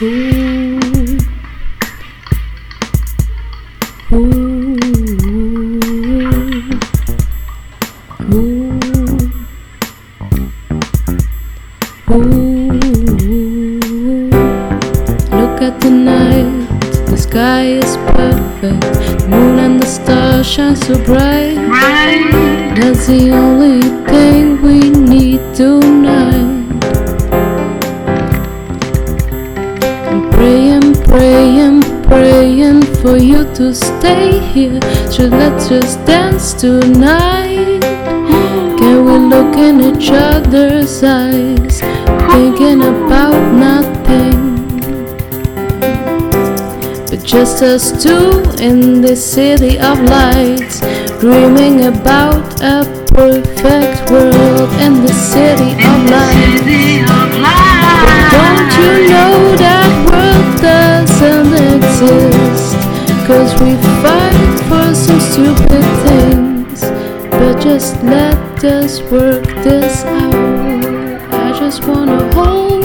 Ooh. Ooh. Ooh. Ooh. Look at the night, the sky is perfect. The moon and the stars shine so bright. That's the only thing for you to stay here. So let's just dance tonight. Can we look in each other's eyes, thinking about nothing? But just us two in this city of lights, dreaming about a perfect world in the city of lights. Don't you know that world doesn't exist? Cause we fight for some stupid things. But just let us work this out. I just wanna hold.